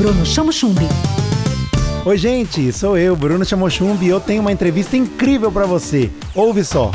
Bruno Chamo Chumbi. Oi, gente, sou eu, Bruno Chamochumbi, e eu tenho uma entrevista incrível para você. Ouve só.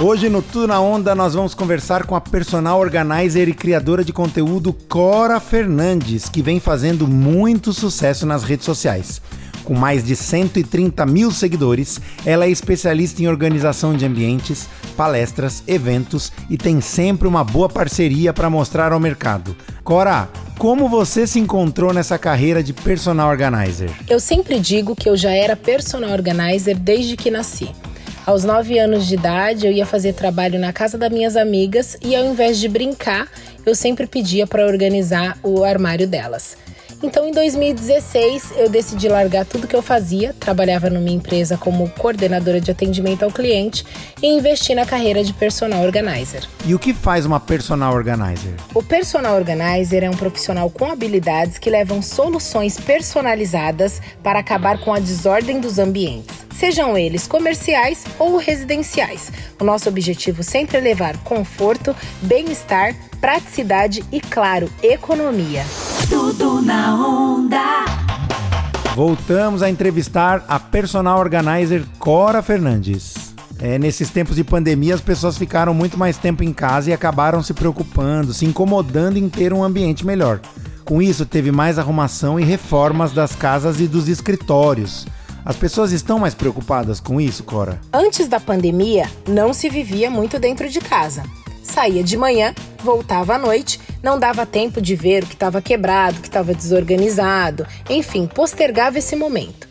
Hoje no Tudo na Onda nós vamos conversar com a personal organizer e criadora de conteúdo Cora Fernandes, que vem fazendo muito sucesso nas redes sociais. Com mais de 130 mil seguidores, ela é especialista em organização de ambientes, palestras, eventos e tem sempre uma boa parceria para mostrar ao mercado. Cora, como você se encontrou nessa carreira de personal organizer? Eu sempre digo que eu já era personal organizer desde que nasci. Aos 9 anos de idade, eu ia fazer trabalho na casa das minhas amigas e, ao invés de brincar, eu sempre pedia para organizar o armário delas. Então, em 2016, eu decidi largar tudo que eu fazia, trabalhava numa empresa como coordenadora de atendimento ao cliente e investi na carreira de personal organizer. E o que faz uma personal organizer? O personal organizer é um profissional com habilidades que levam soluções personalizadas para acabar com a desordem dos ambientes sejam eles comerciais ou residenciais. O nosso objetivo sempre é levar conforto, bem-estar, praticidade e, claro, economia. Tudo na onda. Voltamos a entrevistar a personal organizer Cora Fernandes. É, nesses tempos de pandemia, as pessoas ficaram muito mais tempo em casa e acabaram se preocupando, se incomodando em ter um ambiente melhor. Com isso, teve mais arrumação e reformas das casas e dos escritórios. As pessoas estão mais preocupadas com isso, Cora? Antes da pandemia, não se vivia muito dentro de casa. Saía de manhã, voltava à noite, não dava tempo de ver o que estava quebrado, o que estava desorganizado, enfim, postergava esse momento.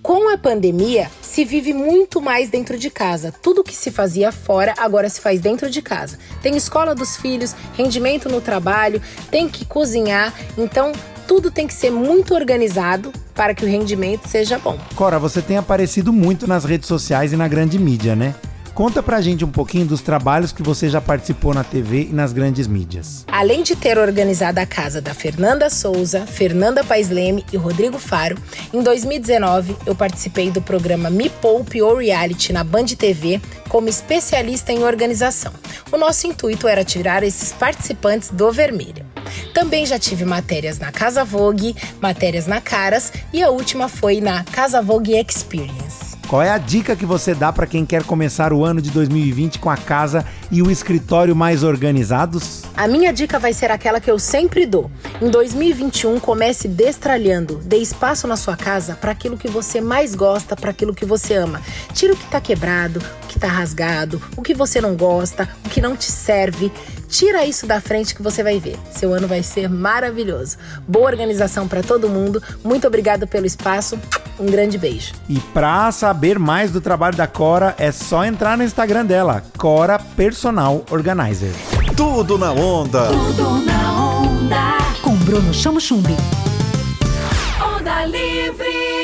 Com a pandemia, se vive muito mais dentro de casa. Tudo que se fazia fora agora se faz dentro de casa. Tem escola dos filhos, rendimento no trabalho, tem que cozinhar, então tudo tem que ser muito organizado para que o rendimento seja bom. Cora, você tem aparecido muito nas redes sociais e na grande mídia, né? Conta pra gente um pouquinho dos trabalhos que você já participou na TV e nas grandes mídias. Além de ter organizado a casa da Fernanda Souza, Fernanda Paes Leme e Rodrigo Faro, em 2019 eu participei do programa Me Poupe ou Reality na Band TV como especialista em organização. O nosso intuito era tirar esses participantes do vermelho. Também já tive matérias na Casa Vogue, matérias na Caras e a última foi na Casa Vogue Experience. Qual é a dica que você dá para quem quer começar o ano de 2020 com a casa e o escritório mais organizados? A minha dica vai ser aquela que eu sempre dou. Em 2021, comece destralhando. Dê espaço na sua casa para aquilo que você mais gosta, para aquilo que você ama. Tira o que está quebrado, o que está rasgado, o que você não gosta, o que não te serve. Tira isso da frente que você vai ver. Seu ano vai ser maravilhoso. Boa organização para todo mundo. Muito obrigado pelo espaço. Um grande beijo. E para saber mais do trabalho da Cora, é só entrar no Instagram dela, Cora Personal Organizer. Tudo na onda. Tudo na onda. Com Bruno Chamo Chumbi. Onda Livre.